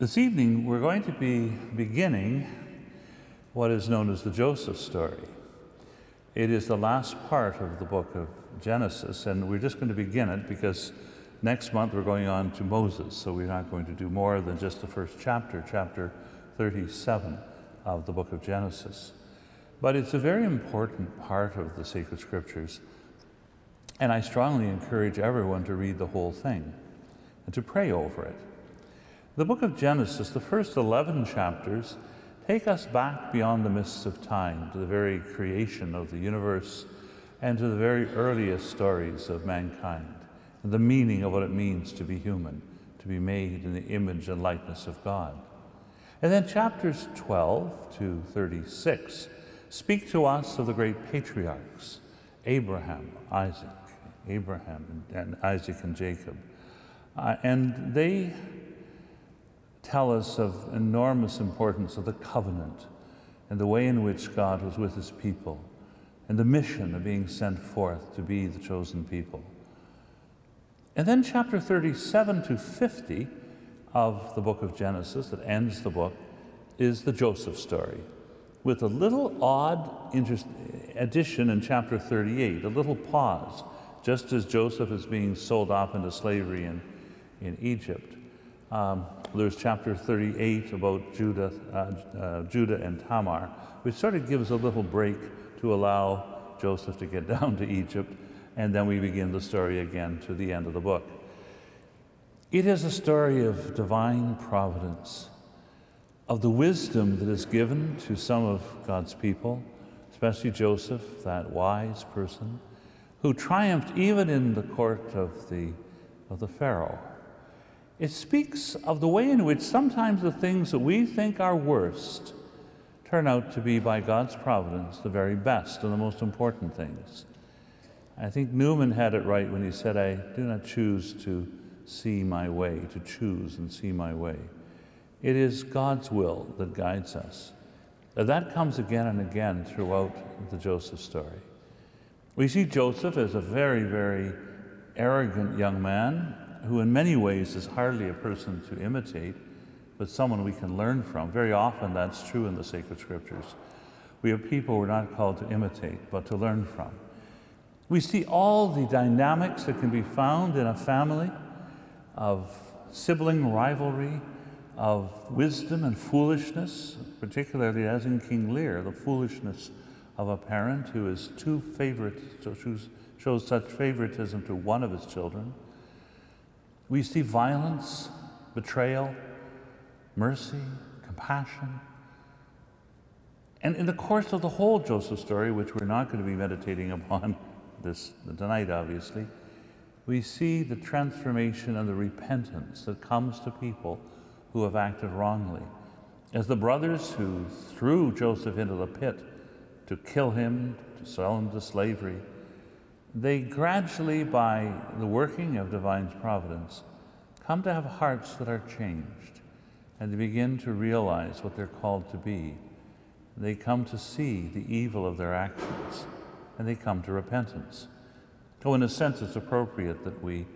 This evening, we're going to be beginning what is known as the Joseph story. It is the last part of the book of Genesis, and we're just going to begin it because next month we're going on to Moses, so we're not going to do more than just the first chapter, chapter 37 of the book of Genesis. But it's a very important part of the sacred scriptures, and I strongly encourage everyone to read the whole thing and to pray over it. The book of Genesis, the first 11 chapters, take us back beyond the mists of time to the very creation of the universe and to the very earliest stories of mankind and the meaning of what it means to be human, to be made in the image and likeness of God. And then chapters 12 to 36 speak to us of the great patriarchs Abraham, Isaac, Abraham, and Isaac and Jacob. Uh, and they tell us of enormous importance of the covenant and the way in which God was with his people and the mission of being sent forth to be the chosen people. And then chapter 37 to 50 of the book of Genesis that ends the book is the Joseph story with a little odd addition in chapter 38, a little pause, just as Joseph is being sold off into slavery in, in Egypt. Um, there's chapter 38 about Judah, uh, uh, Judah and Tamar, which sort of gives a little break to allow Joseph to get down to Egypt, and then we begin the story again to the end of the book. It is a story of divine providence, of the wisdom that is given to some of God's people, especially Joseph, that wise person, who triumphed even in the court of the, of the Pharaoh. It speaks of the way in which sometimes the things that we think are worst turn out to be, by God's providence, the very best and the most important things. I think Newman had it right when he said, I do not choose to see my way, to choose and see my way. It is God's will that guides us. That comes again and again throughout the Joseph story. We see Joseph as a very, very arrogant young man who in many ways is hardly a person to imitate, but someone we can learn from. Very often that's true in the sacred scriptures. We have people we're not called to imitate, but to learn from. We see all the dynamics that can be found in a family of sibling rivalry, of wisdom and foolishness, particularly as in King Lear, the foolishness of a parent who is too favorite, so shows such favoritism to one of his children we see violence, betrayal, mercy, compassion. And in the course of the whole Joseph story, which we're not going to be meditating upon this tonight, obviously, we see the transformation and the repentance that comes to people who have acted wrongly. As the brothers who threw Joseph into the pit to kill him, to sell him to slavery, they gradually, by the working of divine providence, come to have hearts that are changed and they begin to realize what they're called to be. They come to see the evil of their actions and they come to repentance. So, in a sense, it's appropriate that we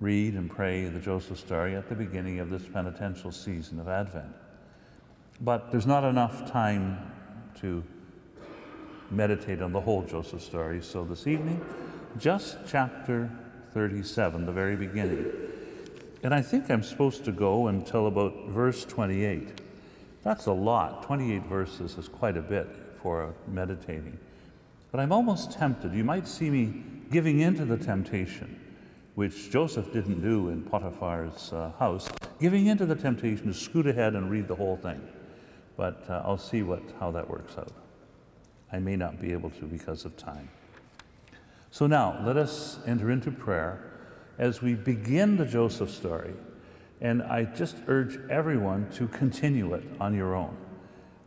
read and pray the Joseph story at the beginning of this penitential season of Advent. But there's not enough time to meditate on the whole Joseph story. So this evening, just chapter 37, the very beginning. And I think I'm supposed to go until about verse 28. That's a lot. 28 verses is quite a bit for meditating. But I'm almost tempted. You might see me giving into the temptation, which Joseph didn't do in Potiphar's uh, house, giving into the temptation to scoot ahead and read the whole thing. But uh, I'll see what, how that works out. I may not be able to because of time. So now, let us enter into prayer as we begin the Joseph story. And I just urge everyone to continue it on your own.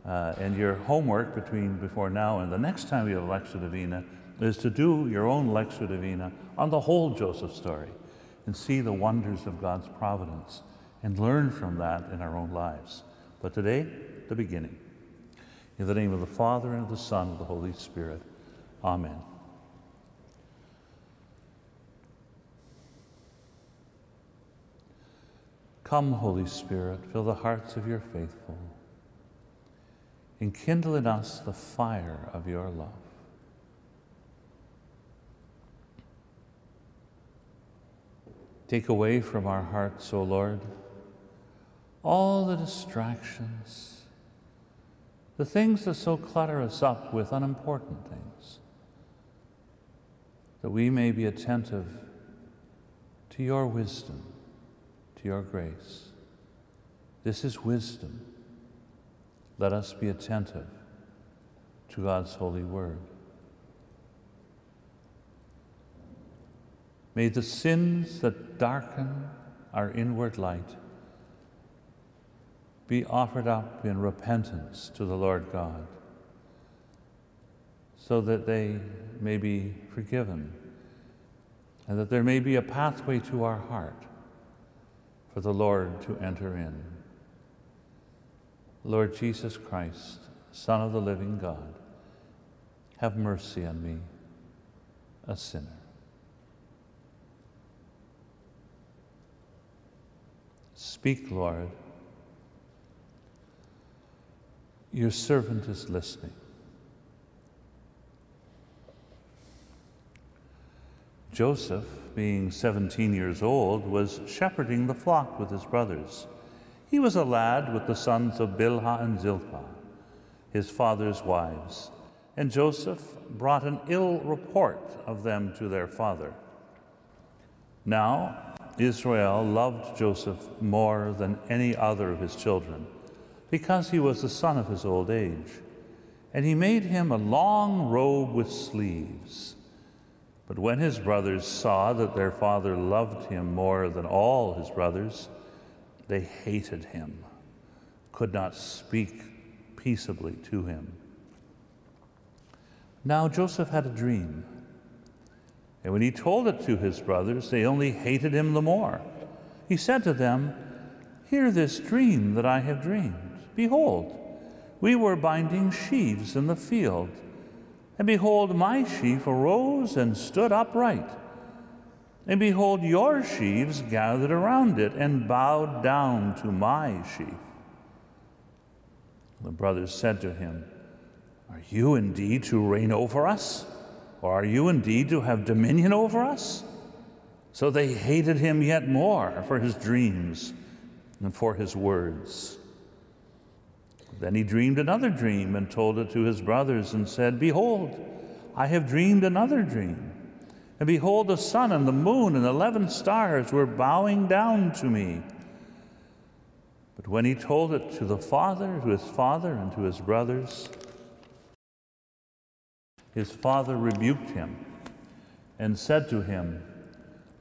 Uh, and your homework between before now and the next time you have a Lectio Divina is to do your own Lectio Divina on the whole Joseph story and see the wonders of God's providence and learn from that in our own lives. But today, the beginning. In the name of the Father, and of the Son, and of the Holy Spirit. Amen. Come, Holy Spirit, fill the hearts of your faithful. Enkindle in us the fire of your love. Take away from our hearts, O Lord, all the distractions, the things that so clutter us up with unimportant things, that we may be attentive to your wisdom, to your grace. This is wisdom. Let us be attentive to God's holy word. May the sins that darken our inward light be offered up in repentance to the Lord God, so that they may be forgiven, and that there may be a pathway to our heart for the Lord to enter in. Lord Jesus Christ, Son of the living God, have mercy on me, a sinner. Speak, Lord. Your servant is listening. Joseph, being 17 years old, was shepherding the flock with his brothers. He was a lad with the sons of Bilhah and Zilpah, his father's wives, and Joseph brought an ill report of them to their father. Now, Israel loved Joseph more than any other of his children, because he was the son of his old age. And he made him a long robe with sleeves. But when his brothers saw that their father loved him more than all his brothers, they hated him, could not speak peaceably to him. Now Joseph had a dream and when he told it to his brothers, they only hated him the more. He said to them, Hear this dream that I have dreamed. Behold, we were binding sheaves in the field, and behold, my sheaf arose and stood upright. And behold, your sheaves gathered around it and bowed down to my sheaf. The brothers said to him, Are you indeed to reign over us? Or are you indeed to have dominion over us? So they hated him yet more for his dreams and for his words. Then he dreamed another dream and told it to his brothers and said, Behold, I have dreamed another dream. And behold, the sun and the moon and eleven stars were bowing down to me. But when he told it to the father, to his father, and to his brothers, his father rebuked him and said to him,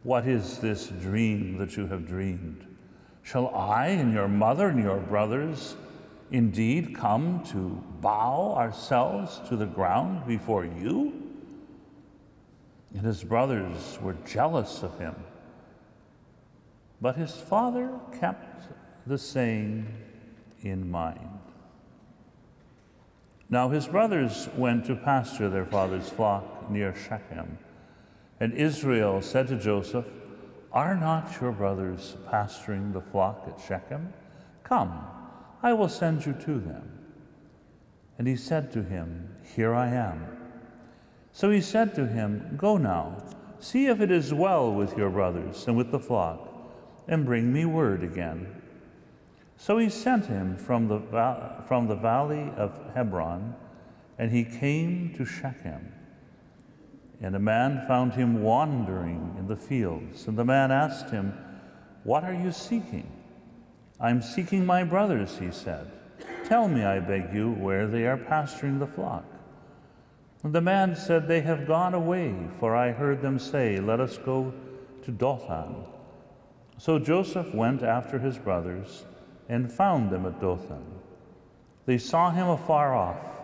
What is this dream that you have dreamed? Shall I and your mother and your brothers indeed come to bow ourselves to the ground before you? And his brothers were jealous of him. But his father kept the saying in mind. Now his brothers went to pasture their father's flock near Shechem. And Israel said to Joseph, Are not your brothers pasturing the flock at Shechem? Come, I will send you to them. And he said to him, Here I am. So he said to him, Go now, see if it is well with your brothers and with the flock, and bring me word again. So he sent him from the, from the valley of Hebron, and he came to Shechem. And a man found him wandering in the fields. And the man asked him, What are you seeking? I'm seeking my brothers, he said. Tell me, I beg you, where they are pasturing the flock. And the man said, They have gone away, for I heard them say, Let us go to Dothan. So Joseph went after his brothers and found them at Dothan. They saw him afar off,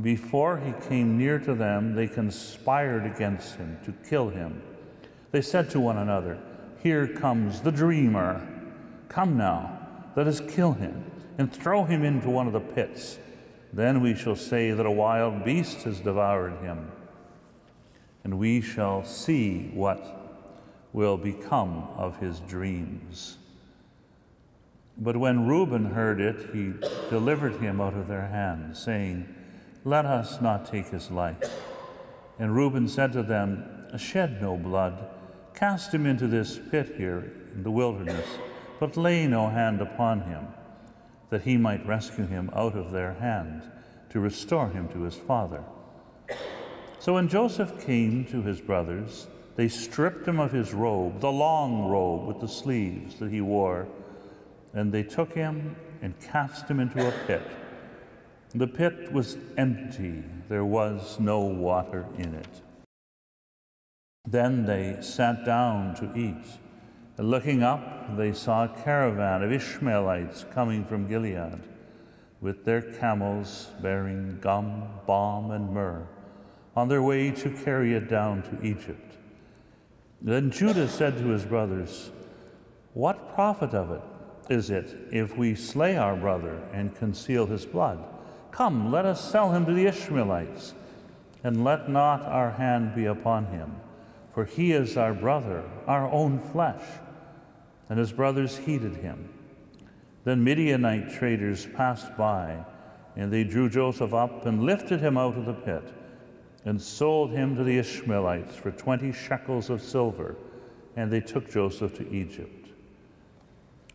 before he came near to them, they conspired against him to kill him. They said to one another, Here comes the dreamer. Come now, let us kill him and throw him into one of the pits. Then we shall say that a wild beast has devoured him, and we shall see what will become of his dreams. But when Reuben heard it, he delivered him out of their hands, saying, Let us not take his life. And Reuben said to them, Shed no blood, cast him into this pit here in the wilderness, but lay no hand upon him, that he might rescue him out of their hand, to restore him to his father. So when Joseph came to his brothers, they stripped him of his robe, the long robe with the sleeves that he wore and they took him and cast him into a pit. The pit was empty, there was no water in it. Then they sat down to eat. And looking up, they saw a caravan of Ishmaelites coming from Gilead, with their camels bearing gum, balm, and myrrh, on their way to carry it down to Egypt. Then Judah said to his brothers, What profit of it? is it if we slay our brother and conceal his blood? Come, let us sell him to the Ishmaelites, and let not our hand be upon him, for he is our brother, our own flesh. And his brothers heeded him. Then Midianite traders passed by, and they drew Joseph up and lifted him out of the pit, and sold him to the Ishmaelites for twenty shekels of silver, and they took Joseph to Egypt.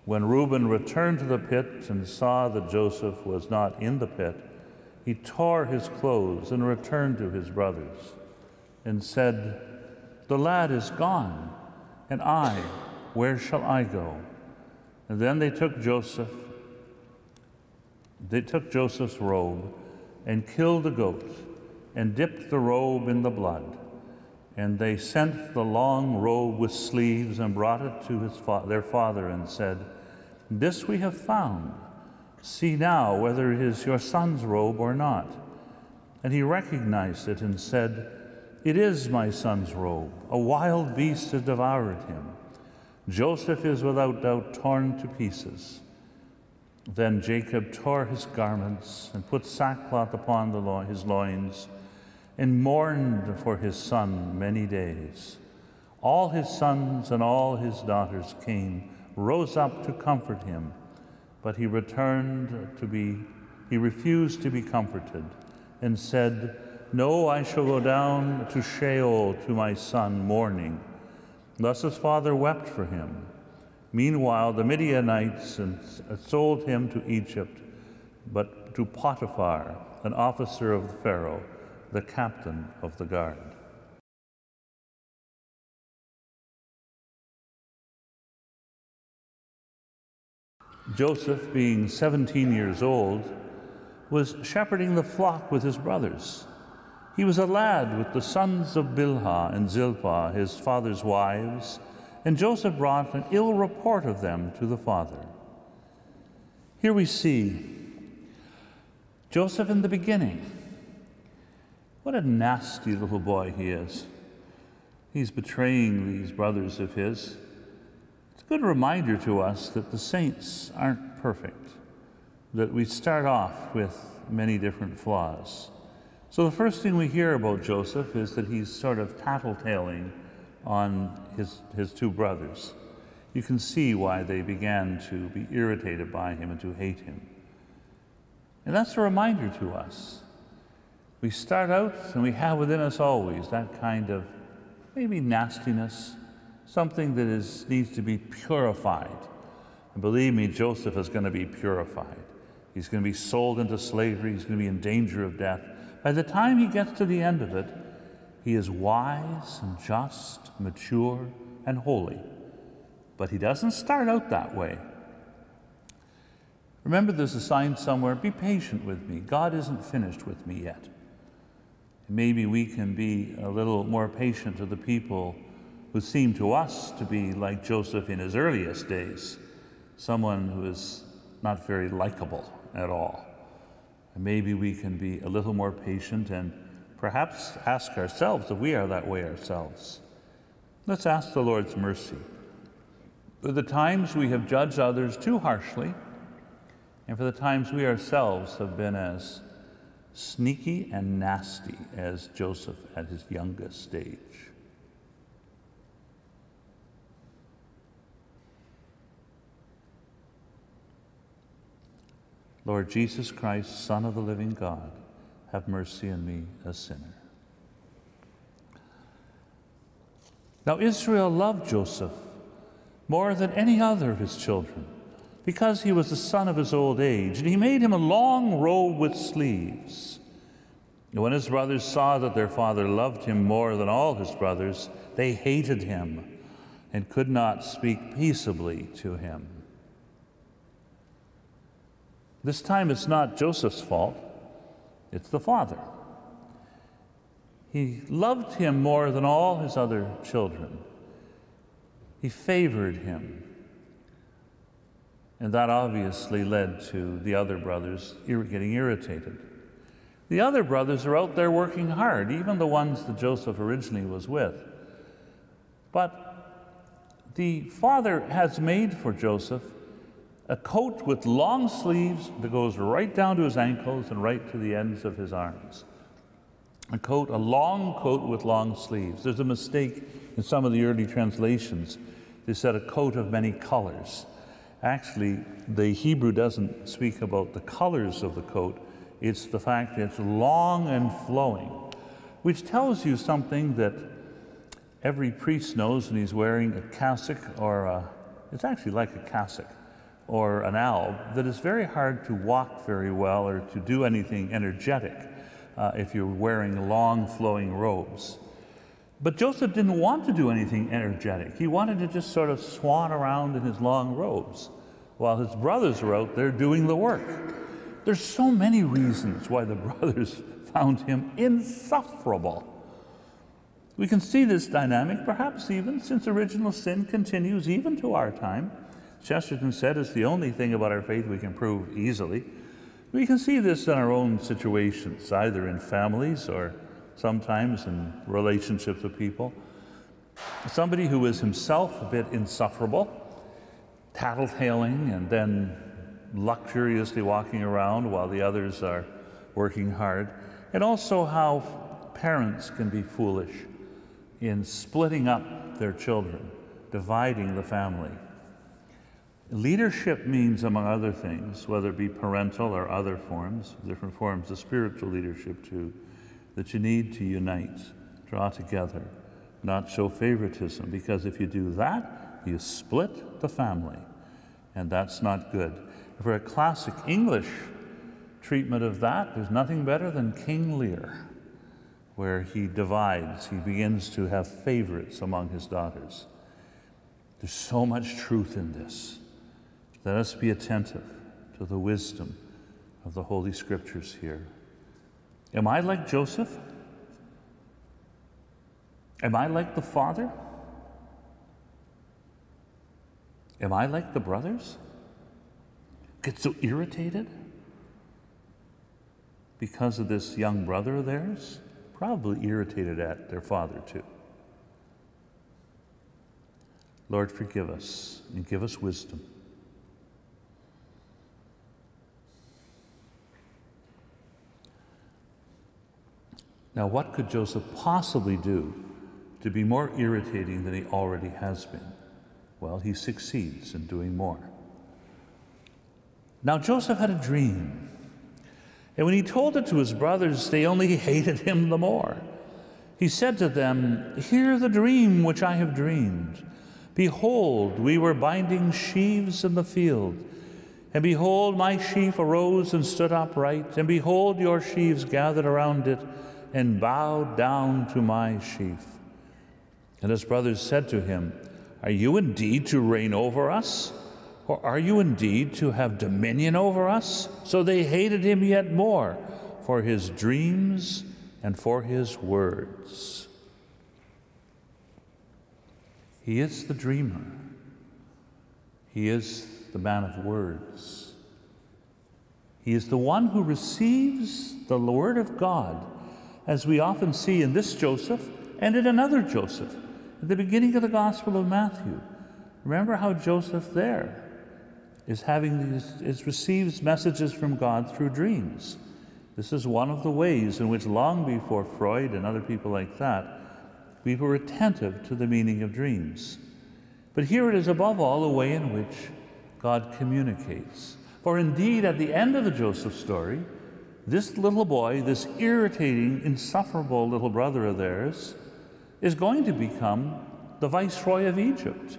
When Reuben returned to the pit and saw that Joseph was not in the pit, he tore his clothes and returned to his brothers and said, The lad is gone, and I, where shall I go? And then they took Joseph, they took Joseph's robe and killed the goat and dipped the robe in the blood. And they sent the long robe with sleeves and brought it to his fa- their father and said, this we have found. See now whether it is your son's robe or not. And he recognized it and said, It is my son's robe. A wild beast has devoured him. Joseph is without doubt torn to pieces. Then Jacob tore his garments and put sackcloth upon lo his loins and mourned for his son many days. All his sons and all his daughters came rose up to comfort him, but he returned to be, he refused to be comforted and said, No, I shall go down to Sheol to my son mourning. Thus his father wept for him. Meanwhile, the Midianites uh, sold him to Egypt, but to Potiphar, an officer of the Pharaoh, the captain of the guard. Joseph, being 17 years old, was shepherding the flock with his brothers. He was a lad with the sons of Bilhah and Zilpah, his father's wives, and Joseph brought an ill report of them to the father. Here we see Joseph in the beginning. What a nasty little boy he is. He's betraying these brothers of his It's a good reminder to us that the saints aren't perfect, that we start off with many different flaws. So the first thing we hear about Joseph is that he's sort of tattletaling on his, his two brothers. You can see why they began to be irritated by him and to hate him. And that's a reminder to us. We start out and we have within us always that kind of maybe nastiness, something that is, needs to be purified. And believe me, Joseph is going to be purified. He's going to be sold into slavery, he's going to be in danger of death. By the time he gets to the end of it, he is wise and just, mature and holy. But he doesn't start out that way. Remember, there's a sign somewhere be patient with me. God isn't finished with me yet. Maybe we can be a little more patient to the people who seem to us to be like Joseph in his earliest days, someone who is not very likable at all. Maybe we can be a little more patient and perhaps ask ourselves if we are that way ourselves. Let's ask the Lord's mercy. For the times we have judged others too harshly, and for the times we ourselves have been as sneaky and nasty as Joseph at his youngest stage. Lord Jesus Christ, Son of the living God, have mercy on me, a sinner. Now, Israel loved Joseph more than any other of his children because he was the son of his old age, and he made him a long robe with sleeves. And when his brothers saw that their father loved him more than all his brothers, they hated him and could not speak peaceably to him. This time it's not Joseph's fault, it's the father. He loved him more than all his other children. He favored him. And that obviously led to the other brothers getting irritated. The other brothers are out there working hard, even the ones that Joseph originally was with. But the father has made for Joseph a coat with long sleeves that goes right down to his ankles and right to the ends of his arms. A coat, a long coat with long sleeves. There's a mistake in some of the early translations. They said a coat of many colors. Actually, the Hebrew doesn't speak about the colors of the coat, it's the fact that it's long and flowing, which tells you something that every priest knows when he's wearing a cassock or a, it's actually like a cassock or an alb, that it's very hard to walk very well or to do anything energetic uh, if you're wearing long flowing robes. But Joseph didn't want to do anything energetic. He wanted to just sort of swan around in his long robes while his brothers were out there doing the work. There's so many reasons why the brothers found him insufferable. We can see this dynamic, perhaps even since original sin continues even to our time. Chesterton said it's the only thing about our faith we can prove easily. We can see this in our own situations, either in families or sometimes in relationships with people. Somebody who is himself a bit insufferable, tattletaling, and then luxuriously walking around while the others are working hard. And also how parents can be foolish in splitting up their children, dividing the family. Leadership means, among other things, whether it be parental or other forms, different forms of spiritual leadership too, that you need to unite, draw together, not show favoritism, because if you do that, you split the family, and that's not good. For a classic English treatment of that, there's nothing better than King Lear, where he divides, he begins to have favorites among his daughters. There's so much truth in this. Let us be attentive to the wisdom of the Holy Scriptures here. Am I like Joseph? Am I like the father? Am I like the brothers? Get so irritated because of this young brother of theirs? Probably irritated at their father too. Lord, forgive us and give us wisdom. Now, what could Joseph possibly do to be more irritating than he already has been? Well, he succeeds in doing more. Now, Joseph had a dream. And when he told it to his brothers, they only hated him the more. He said to them, Hear the dream which I have dreamed. Behold, we were binding sheaves in the field. And behold, my sheaf arose and stood upright. And behold, your sheaves gathered around it and bowed down to my sheaf. And his brothers said to him, Are you indeed to reign over us? Or are you indeed to have dominion over us? So they hated him yet more for his dreams and for his words. He is the dreamer, he is the man of words. He is the one who receives the word of God as we often see in this Joseph and in another Joseph at the beginning of the Gospel of Matthew. Remember how Joseph there is having these, is receives messages from God through dreams. This is one of the ways in which, long before Freud and other people like that, we were attentive to the meaning of dreams. But here it is, above all, a way in which God communicates. For indeed, at the end of the Joseph story, this little boy, this irritating, insufferable little brother of theirs, is going to become the viceroy of Egypt.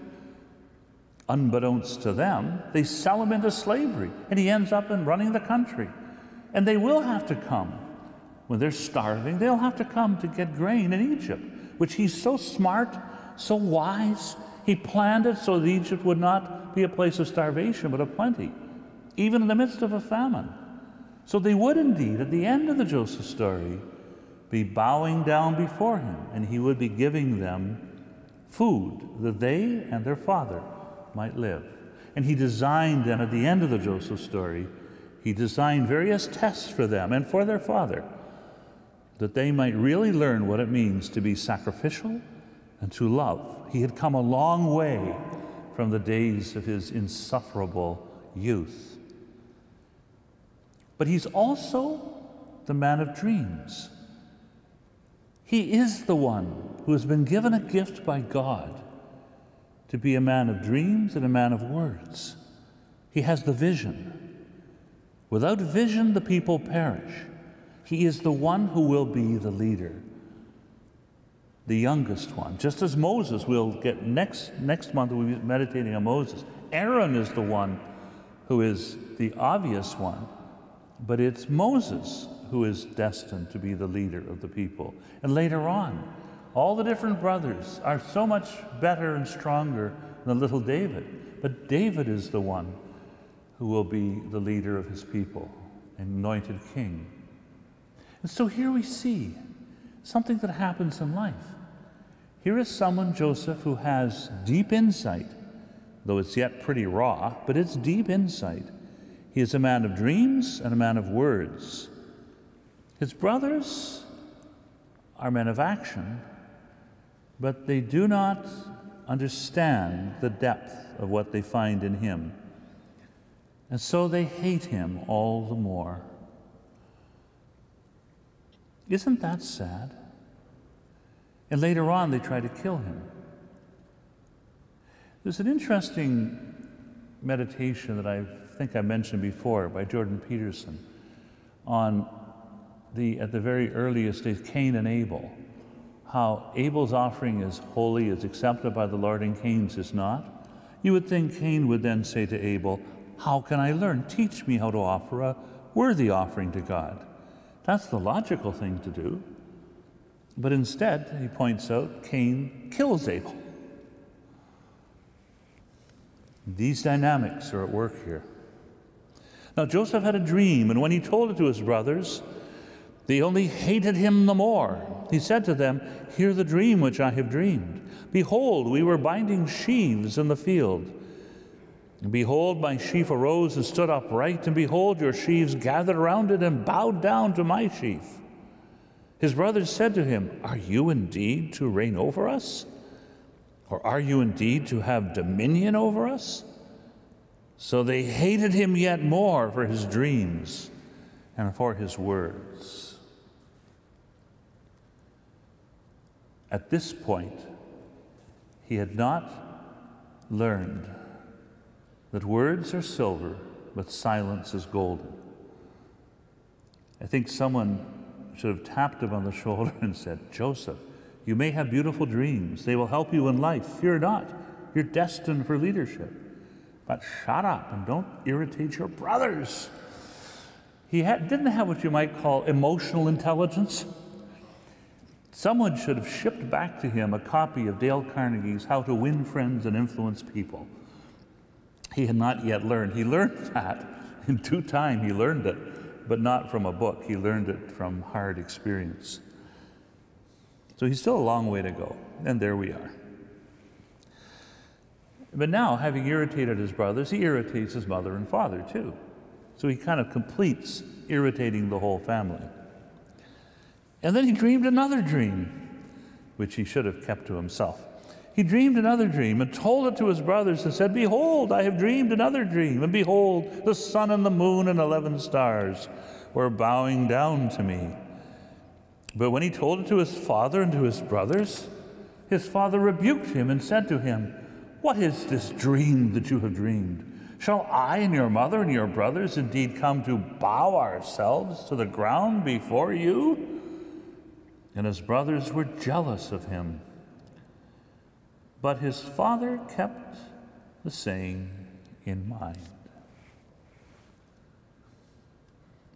Unbeknownst to them, they sell him into slavery, and he ends up in running the country. And they will have to come. When they're starving, they'll have to come to get grain in Egypt, which he's so smart, so wise. He planned it so that Egypt would not be a place of starvation, but of plenty, even in the midst of a famine. So they would indeed, at the end of the Joseph story, be bowing down before him, and he would be giving them food that they and their father might live. And he designed then, at the end of the Joseph story, he designed various tests for them and for their father that they might really learn what it means to be sacrificial and to love. He had come a long way from the days of his insufferable youth. But he's also the man of dreams. He is the one who has been given a gift by God to be a man of dreams and a man of words. He has the vision. Without vision, the people perish. He is the one who will be the leader, the youngest one. Just as Moses will get next, next month, we'll be meditating on Moses. Aaron is the one who is the obvious one, but it's Moses who is destined to be the leader of the people. And later on, all the different brothers are so much better and stronger than little David. But David is the one who will be the leader of his people, anointed king. And so here we see something that happens in life. Here is someone, Joseph, who has deep insight, though it's yet pretty raw, but it's deep insight. He is a man of dreams and a man of words. His brothers are men of action, but they do not understand the depth of what they find in him. And so they hate him all the more. Isn't that sad? And later on, they try to kill him. There's an interesting meditation that I think I mentioned before by Jordan Peterson on the, at the very earliest days, Cain and Abel how Abel's offering is holy, is accepted by the Lord, and Cain's is not, you would think Cain would then say to Abel, How can I learn? Teach me how to offer a worthy offering to God. That's the logical thing to do. But instead, he points out, Cain kills Abel. These dynamics are at work here. Now, Joseph had a dream, and when he told it to his brothers, they only hated him the more. He said to them, Hear the dream which I have dreamed. Behold, we were binding sheaves in the field. And behold, my sheaf arose and stood upright, and behold, your sheaves gathered around it and bowed down to my sheaf. His brothers said to him, Are you indeed to reign over us? Or are you indeed to have dominion over us? So they hated him yet more for his dreams and for his words. At this point, he had not learned that words are silver, but silence is golden. I think someone should have tapped him on the shoulder and said, Joseph, you may have beautiful dreams. They will help you in life. Fear not. You're destined for leadership. But shut up and don't irritate your brothers. He didn't have what you might call emotional intelligence. Someone should have shipped back to him a copy of Dale Carnegie's How to Win Friends and Influence People. He had not yet learned. He learned that in due time, he learned it, but not from a book. He learned it from hard experience. So he's still a long way to go, and there we are. But now, having irritated his brothers, he irritates his mother and father too. So he kind of completes irritating the whole family. And then he dreamed another dream, which he should have kept to himself. He dreamed another dream and told it to his brothers and said, Behold, I have dreamed another dream, and behold, the sun and the moon and eleven stars were bowing down to me. But when he told it to his father and to his brothers, his father rebuked him and said to him, What is this dream that you have dreamed? Shall I and your mother and your brothers indeed come to bow ourselves to the ground before you? And his brothers were jealous of him. But his father kept the saying in mind.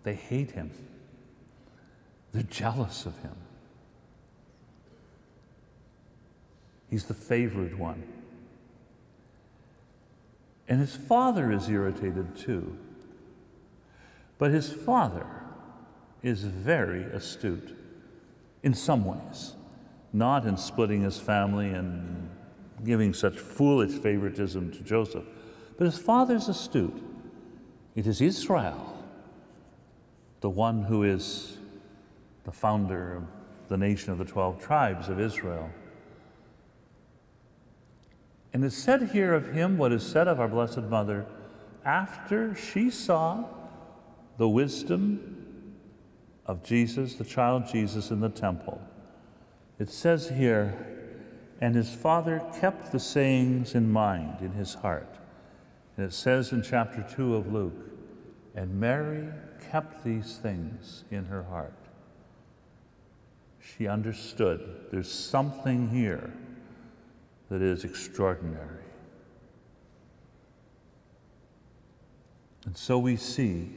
They hate him, they're jealous of him. He's the favored one. And his father is irritated too. But his father is very astute in some ways, not in splitting his family and giving such foolish favoritism to Joseph. But his father's astute. It is Israel, the one who is the founder of the nation of the 12 tribes of Israel. And it's said here of him what is said of our Blessed Mother after she saw the wisdom of Jesus, the child Jesus, in the temple. It says here, and his father kept the sayings in mind in his heart. And it says in chapter 2 of Luke, and Mary kept these things in her heart. She understood there's something here that is extraordinary. And so we see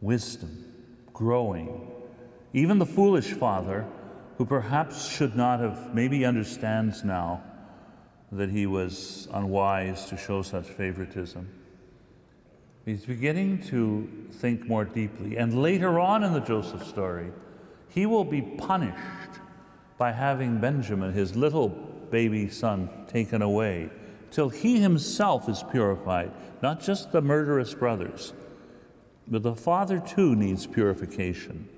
wisdom growing. Even the foolish father, who perhaps should not have, maybe understands now that he was unwise to show such favoritism. He's beginning to think more deeply. And later on in the Joseph story, he will be punished by having Benjamin, his little baby son taken away till he himself is purified, not just the murderous brothers, but the father too needs purification.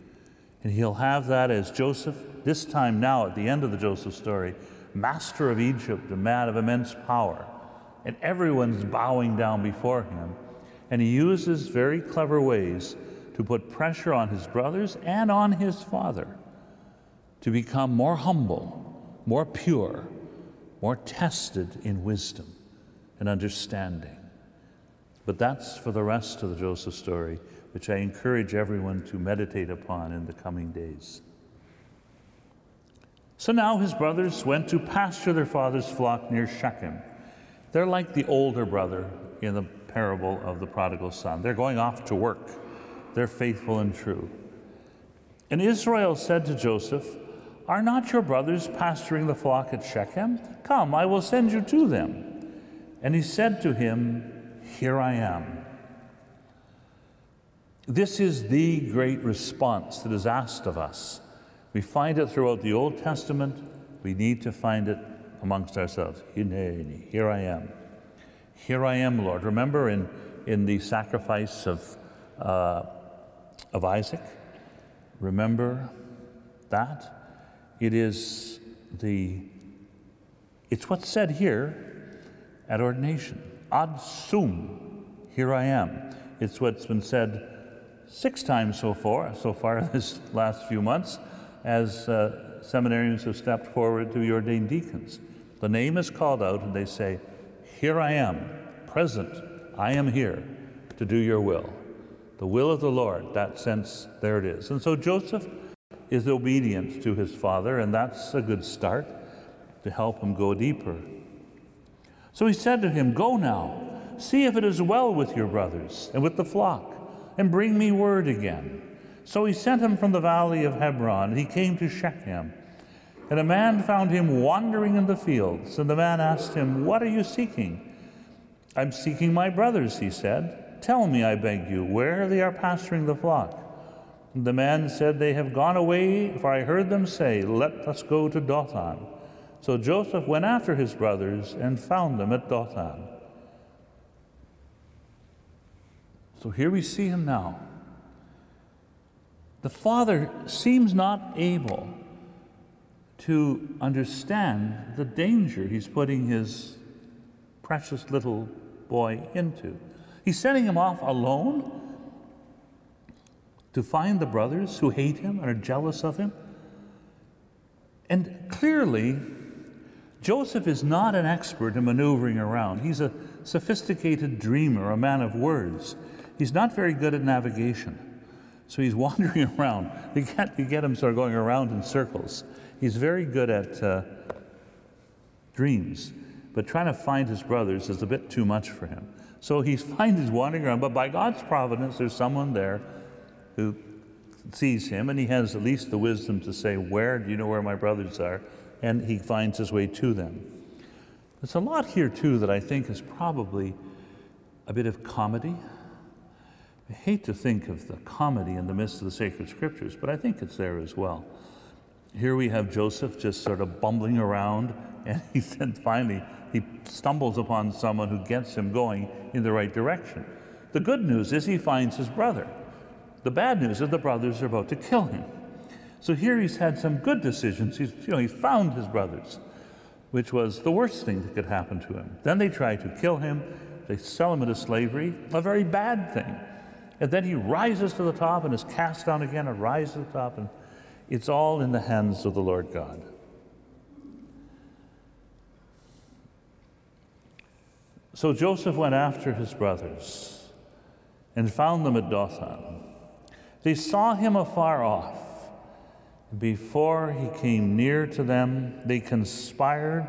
And he'll have that as Joseph, this time now at the end of the Joseph story, master of Egypt, a man of immense power. And everyone's bowing down before him. And he uses very clever ways to put pressure on his brothers and on his father to become more humble, more pure, more tested in wisdom and understanding. But that's for the rest of the Joseph story, which I encourage everyone to meditate upon in the coming days. So now his brothers went to pasture their father's flock near Shechem. They're like the older brother in the parable of the prodigal son. They're going off to work, they're faithful and true. And Israel said to Joseph, are not your brothers pasturing the flock at Shechem? Come, I will send you to them. And he said to him, Here I am. This is the great response that is asked of us. We find it throughout the Old Testament. We need to find it amongst ourselves. Here I am. Here I am, Lord. Remember in, in the sacrifice of, uh, of Isaac? Remember that? It is the, it's what's said here at ordination. Ad sum, here I am. It's what's been said six times so far, so far this last few months, as uh, seminarians have stepped forward to be ordained deacons. The name is called out, and they say, Here I am, present, I am here to do your will. The will of the Lord, that sense, there it is. And so Joseph is obedient to his father, and that's a good start to help him go deeper. So he said to him, Go now, see if it is well with your brothers and with the flock, and bring me word again. So he sent him from the valley of Hebron, and he came to Shechem. And a man found him wandering in the fields, and the man asked him, What are you seeking? I'm seeking my brothers, he said. Tell me, I beg you, where they are pasturing the flock. The man said, They have gone away, for I heard them say, Let us go to Dothan. So Joseph went after his brothers and found them at Dothan. So here we see him now. The father seems not able to understand the danger he's putting his precious little boy into. He's sending him off alone to find the brothers who hate him and are jealous of him. And clearly, Joseph is not an expert in maneuvering around. He's a sophisticated dreamer, a man of words. He's not very good at navigation. So he's wandering around. You get, you get him sort of going around in circles. He's very good at uh, dreams, but trying to find his brothers is a bit too much for him. So he finds he's wandering around, but by God's providence, there's someone there who sees him, and he has at least the wisdom to say, Where do you know where my brothers are? And he finds his way to them. There's a lot here, too, that I think is probably a bit of comedy. I hate to think of the comedy in the midst of the sacred scriptures, but I think it's there as well. Here we have Joseph just sort of bumbling around, and he then finally he stumbles upon someone who gets him going in the right direction. The good news is he finds his brother. The bad news is the brothers are about to kill him. So here he's had some good decisions. He's, you know, he found his brothers, which was the worst thing that could happen to him. Then they try to kill him. They sell him into slavery, a very bad thing. And then he rises to the top and is cast down again and rises to the top. And it's all in the hands of the Lord God. So Joseph went after his brothers and found them at Dothan. They saw him afar off. Before he came near to them, they conspired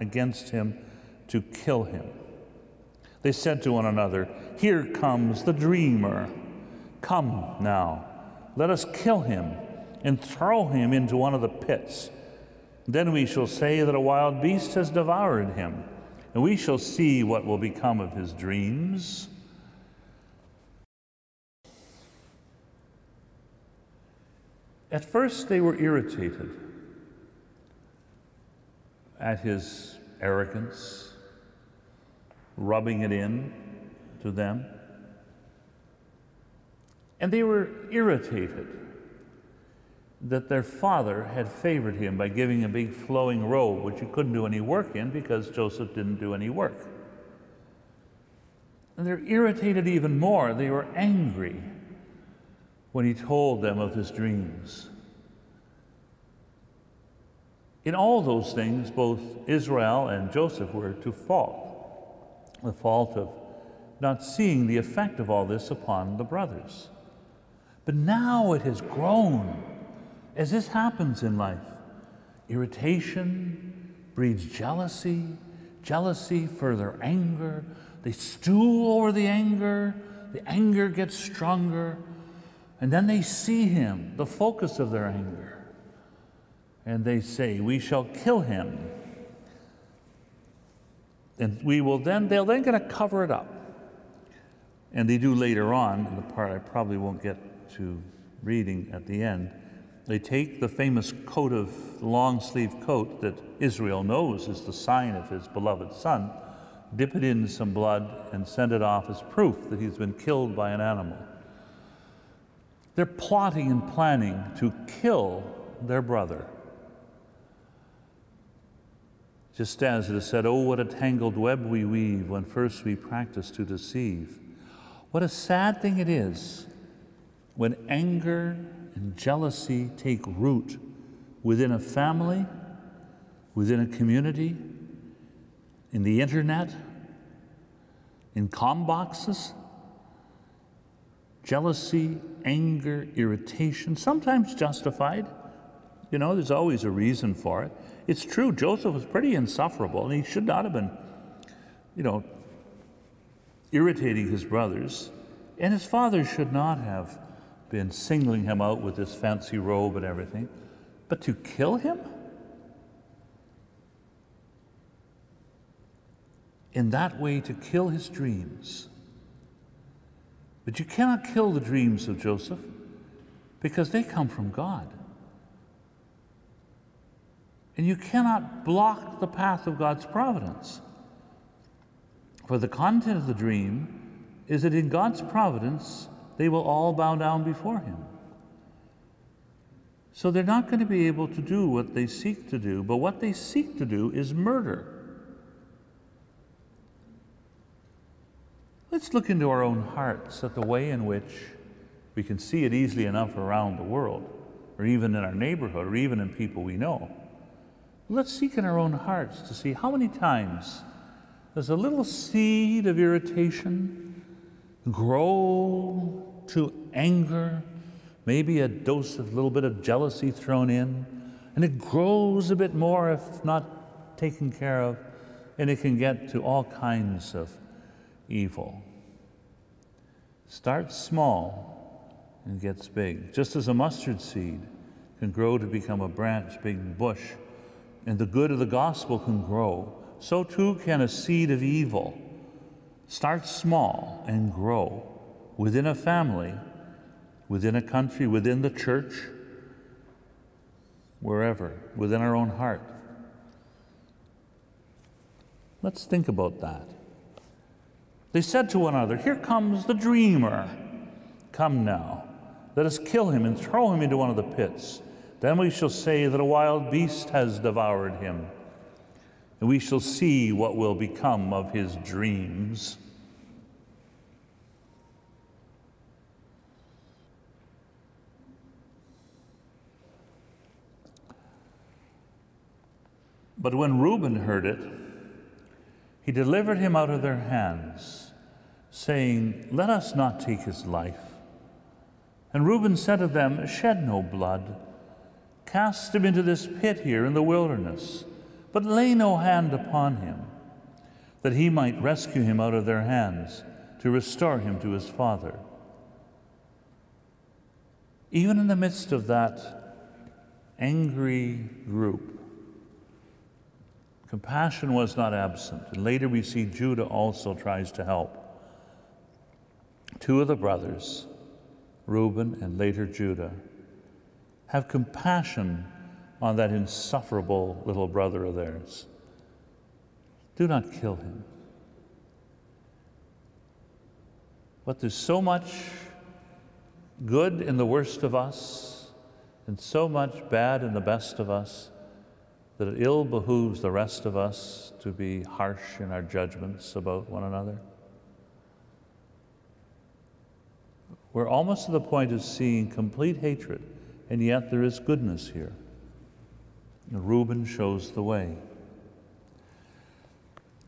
against him to kill him. They said to one another, Here comes the dreamer. Come now, let us kill him and throw him into one of the pits. Then we shall say that a wild beast has devoured him, and we shall see what will become of his dreams. At first, they were irritated at his arrogance, rubbing it in to them. And they were irritated that their father had favored him by giving a big flowing robe, which he couldn't do any work in because Joseph didn't do any work. And they're irritated even more. They were angry when he told them of his dreams. In all those things, both Israel and Joseph were to fault. The fault of not seeing the effect of all this upon the brothers. But now it has grown, as this happens in life. Irritation breeds jealousy, jealousy further anger. They stew over the anger, the anger gets stronger, and then they see him, the focus of their anger. And they say, We shall kill him. And we will then, they're then going to cover it up. And they do later on, in the part I probably won't get to reading at the end. They take the famous coat of long sleeve coat that Israel knows is the sign of his beloved son, dip it in some blood, and send it off as proof that he's been killed by an animal. They're plotting and planning to kill their brother. Just as it is said, Oh, what a tangled web we weave when first we practice to deceive. What a sad thing it is when anger and jealousy take root within a family, within a community, in the internet, in com boxes jealousy, anger, irritation, sometimes justified. You know, there's always a reason for it. It's true, Joseph was pretty insufferable, and he should not have been, you know, irritating his brothers. And his father should not have been singling him out with this fancy robe and everything. But to kill him? In that way, to kill his dreams but you cannot kill the dreams of Joseph because they come from God. And you cannot block the path of God's providence. For the content of the dream is that in God's providence, they will all bow down before Him. So they're not going to be able to do what they seek to do, but what they seek to do is murder. Let's look into our own hearts at the way in which we can see it easily enough around the world, or even in our neighborhood, or even in people we know. Let's seek in our own hearts to see how many times does a little seed of irritation grow to anger, maybe a dose of a little bit of jealousy thrown in, and it grows a bit more if not taken care of, and it can get to all kinds of evil. Starts small and gets big, just as a mustard seed can grow to become a branch, big bush, and the good of the gospel can grow. So too can a seed of evil start small and grow within a family, within a country, within the church, wherever, within our own heart. Let's think about that. They said to one another, Here comes the dreamer. Come now, let us kill him and throw him into one of the pits. Then we shall say that a wild beast has devoured him, and we shall see what will become of his dreams. But when Reuben heard it, he delivered him out of their hands, saying, Let us not take his life. And Reuben said to them, Shed no blood. Cast him into this pit here in the wilderness, but lay no hand upon him, that he might rescue him out of their hands to restore him to his father. Even in the midst of that angry group, compassion was not absent. And later we see Judah also tries to help. Two of the brothers, Reuben and later Judah, have compassion on that insufferable little brother of theirs. Do not kill him. But there's so much good in the worst of us and so much bad in the best of us that it ill behooves the rest of us to be harsh in our judgments about one another. We're almost to the point of seeing complete hatred and yet there is goodness here. Reuben shows the way.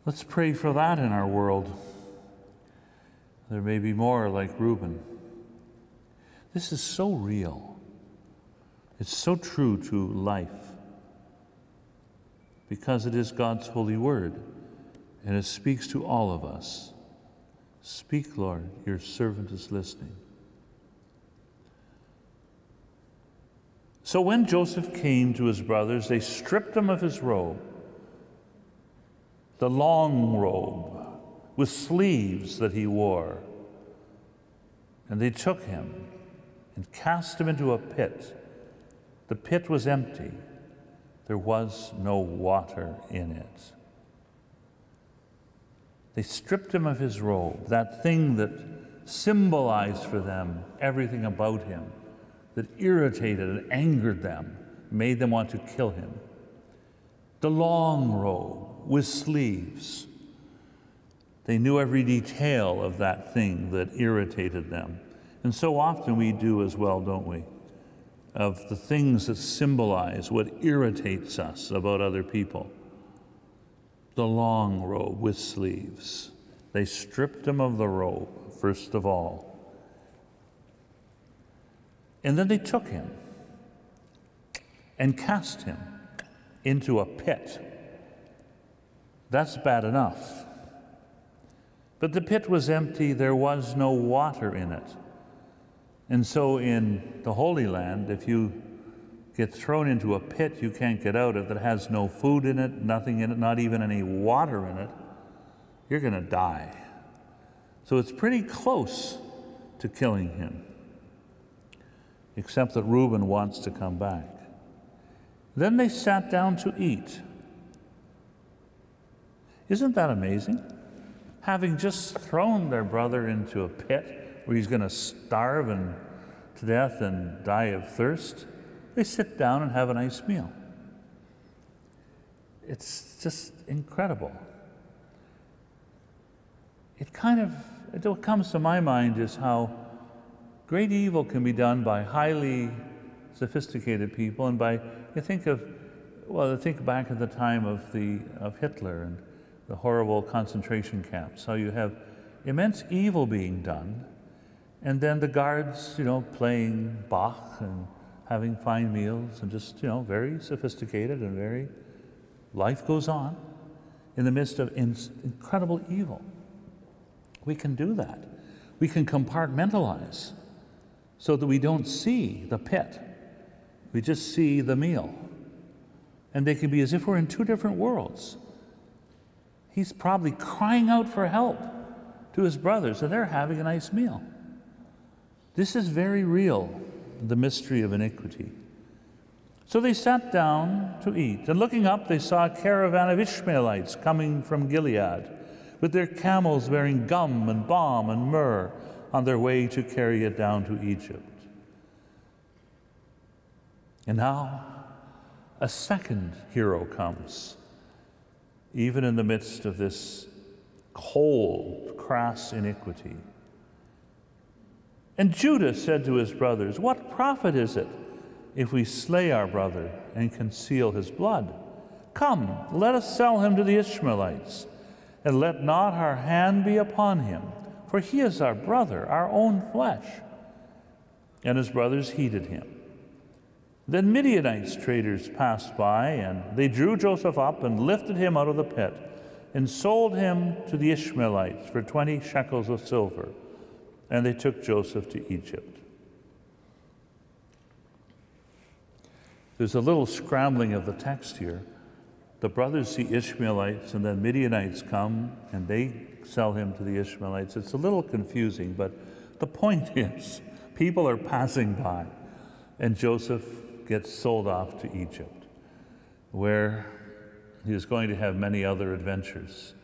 Let's pray for that in our world. There may be more like Reuben. This is so real. It's so true to life because it is God's holy word and it speaks to all of us. Speak, Lord, your servant is listening. So when Joseph came to his brothers, they stripped him of his robe, the long robe with sleeves that he wore, and they took him and cast him into a pit. The pit was empty, there was no water in it. They stripped him of his robe, that thing that symbolized for them everything about him that irritated and angered them, made them want to kill him. The long robe with sleeves. They knew every detail of that thing that irritated them. And so often we do as well, don't we? Of the things that symbolize what irritates us about other people. The long robe with sleeves. They stripped him of the robe, first of all. And then they took him and cast him into a pit. That's bad enough. But the pit was empty, there was no water in it. And so, in the Holy Land, if you get thrown into a pit you can't get out of that has no food in it, nothing in it, not even any water in it, you're going to die. So, it's pretty close to killing him except that Reuben wants to come back. Then they sat down to eat. Isn't that amazing? Having just thrown their brother into a pit where he's going to starve and to death and die of thirst, they sit down and have a nice meal. It's just incredible. It kind of, it, what comes to my mind is how Great evil can be done by highly sophisticated people and by, you think of, well, think back at the time of, the, of Hitler and the horrible concentration camps, how you have immense evil being done, and then the guards, you know, playing Bach and having fine meals and just, you know, very sophisticated and very, life goes on in the midst of in, incredible evil. We can do that. We can compartmentalize so that we don't see the pit. We just see the meal. And they can be as if we're in two different worlds. He's probably crying out for help to his brothers, and they're having a nice meal. This is very real, the mystery of iniquity. So they sat down to eat, and looking up, they saw a caravan of Ishmaelites coming from Gilead, with their camels bearing gum and balm and myrrh on their way to carry it down to Egypt. And now, a second hero comes, even in the midst of this cold, crass iniquity. And Judah said to his brothers, What profit is it if we slay our brother and conceal his blood? Come, let us sell him to the Ishmaelites, and let not our hand be upon him, for he is our brother, our own flesh. And his brothers heeded him. Then Midianites traders passed by, and they drew Joseph up and lifted him out of the pit, and sold him to the Ishmaelites for twenty shekels of silver and they took Joseph to Egypt. There's a little scrambling of the text here. The brothers see Ishmaelites, and then Midianites come and they sell him to the Ishmaelites. It's a little confusing, but the point is people are passing by, and Joseph gets sold off to Egypt, where he is going to have many other adventures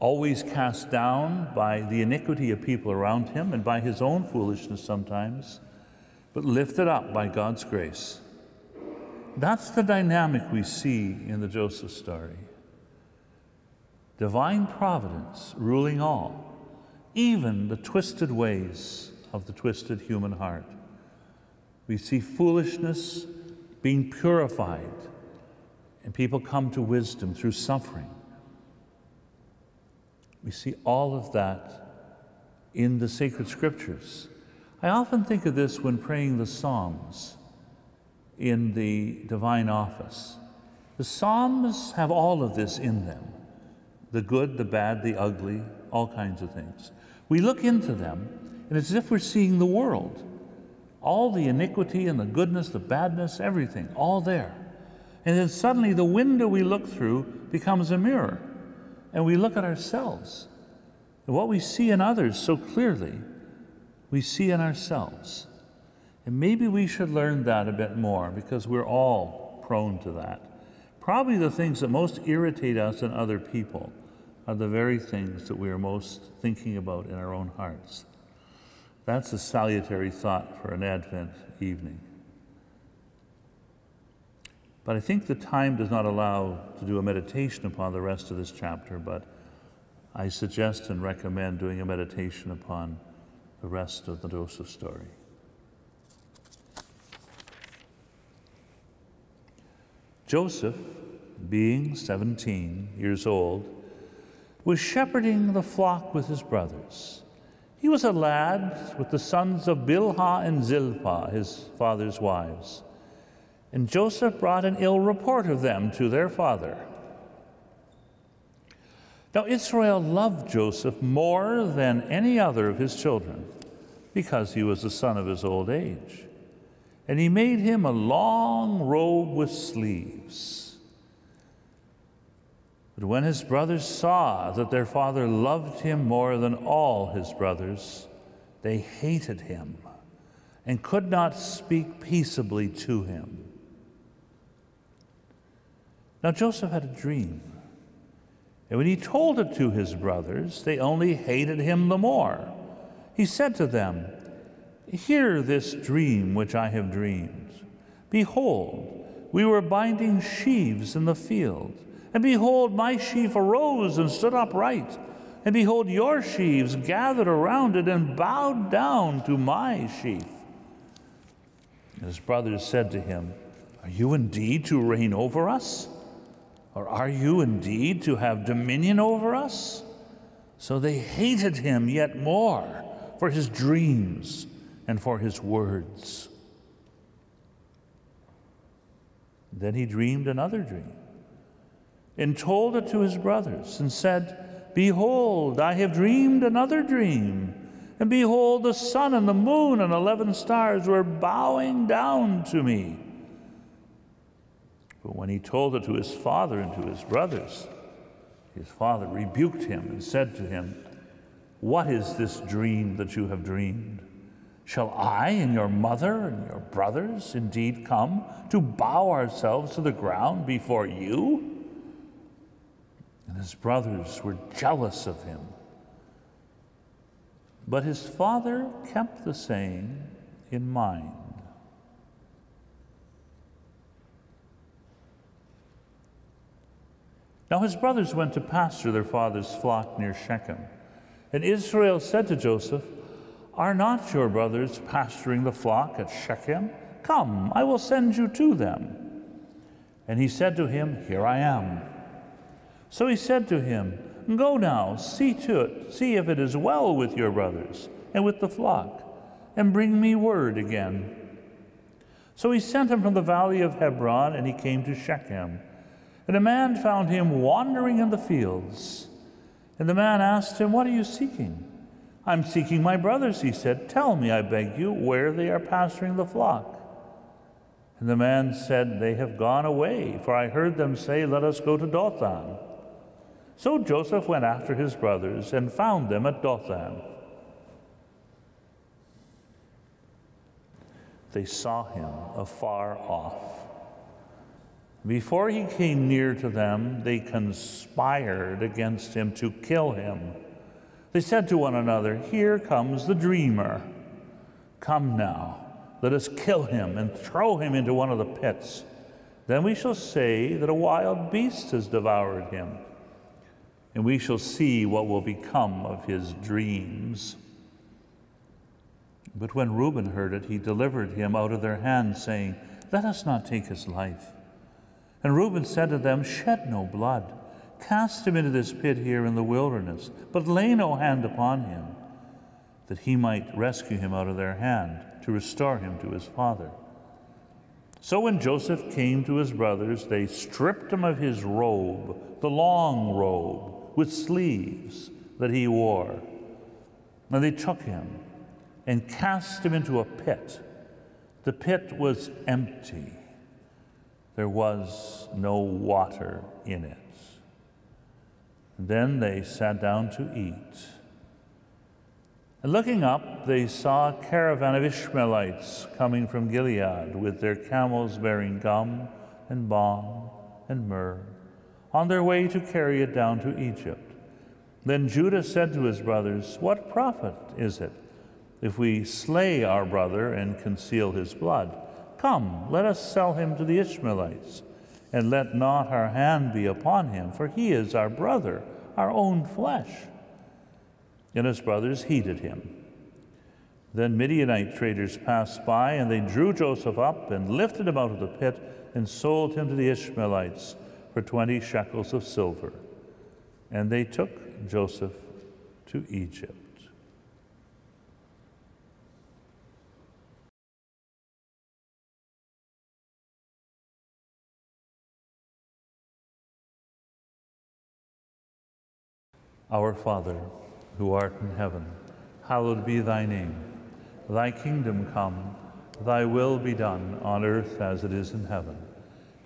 always cast down by the iniquity of people around him and by his own foolishness sometimes, but lifted up by God's grace. That's the dynamic we see in the Joseph story. Divine providence ruling all, even the twisted ways of the twisted human heart. We see foolishness being purified, and people come to wisdom through suffering. We see all of that in the sacred scriptures. I often think of this when praying the Psalms in the divine office. The Psalms have all of this in them the good, the bad, the ugly, all kinds of things. We look into them, and it's as if we're seeing the world. All the iniquity and the goodness, the badness, everything, all there. And then suddenly the window we look through becomes a mirror and we look at ourselves. And what we see in others so clearly, we see in ourselves. And maybe we should learn that a bit more because we're all prone to that. Probably the things that most irritate us in other people are the very things that we are most thinking about in our own hearts. That's a salutary thought for an Advent evening. But I think the time does not allow to do a meditation upon the rest of this chapter, but I suggest and recommend doing a meditation upon the rest of the Joseph story. Joseph, being 17 years old, was shepherding the flock with his brothers. He was a lad with the sons of Bilhah and Zilpah, his father's wives. And Joseph brought an ill report of them to their father. Now, Israel loved Joseph more than any other of his children because he was the son of his old age. And he made him a long robe with sleeves. But when his brothers saw that their father loved him more than all his brothers, they hated him and could not speak peaceably to him. Now Joseph had a dream. And when he told it to his brothers, they only hated him the more. He said to them, Hear this dream which I have dreamed. Behold, we were binding sheaves in the field. And behold, my sheaf arose and stood upright. And behold, your sheaves gathered around it and bowed down to my sheaf. And His brothers said to him, Are you indeed to reign over us? Or are you indeed to have dominion over us? So they hated him yet more for his dreams and for his words. Then he dreamed another dream and told it to his brothers and said, Behold, I have dreamed another dream. And behold, the sun and the moon and eleven stars were bowing down to me. But when he told it to his father and to his brothers, his father rebuked him and said to him, What is this dream that you have dreamed? Shall I and your mother and your brothers indeed come to bow ourselves to the ground before you? And his brothers were jealous of him. But his father kept the saying in mind. Now his brothers went to pasture their father's flock near Shechem. And Israel said to Joseph, Are not your brothers pasturing the flock at Shechem? Come, I will send you to them. And he said to him, Here I am. So he said to him, Go now, see to it, see if it is well with your brothers and with the flock, and bring me word again. So he sent him from the valley of Hebron, and he came to Shechem. And a man found him wandering in the fields. And the man asked him, What are you seeking? I'm seeking my brothers, he said. Tell me, I beg you, where they are pasturing the flock. And the man said, They have gone away, for I heard them say, Let us go to Dothan. So Joseph went after his brothers and found them at Dothan. They saw him afar off before he came near to them, they conspired against him to kill him. They said to one another, Here comes the dreamer. Come now, let us kill him and throw him into one of the pits. Then we shall say that a wild beast has devoured him, and we shall see what will become of his dreams. But when Reuben heard it, he delivered him out of their hands, saying, Let us not take his life. And Reuben said to them, Shed no blood. Cast him into this pit here in the wilderness, but lay no hand upon him, that he might rescue him out of their hand, to restore him to his father. So when Joseph came to his brothers, they stripped him of his robe, the long robe with sleeves that he wore. And they took him and cast him into a pit. The pit was empty there was no water in it. Then they sat down to eat. And looking up, they saw a caravan of Ishmaelites coming from Gilead with their camels bearing gum and balm and myrrh, on their way to carry it down to Egypt. Then Judah said to his brothers, What profit is it if we slay our brother and conceal his blood? Come, let us sell him to the Ishmaelites, and let not our hand be upon him, for he is our brother, our own flesh. And his brothers heeded him. Then Midianite traders passed by, and they drew Joseph up and lifted him out of the pit and sold him to the Ishmaelites for twenty shekels of silver. And they took Joseph to Egypt. Our Father, who art in heaven, hallowed be thy name. Thy kingdom come, thy will be done on earth as it is in heaven.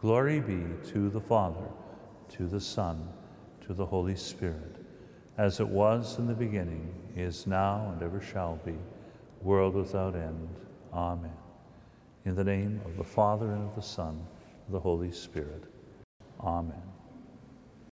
Glory be to the Father, to the Son, to the Holy Spirit, as it was in the beginning, is now, and ever shall be, world without end. Amen. In the name of the Father, and of the Son, and of the Holy Spirit. Amen.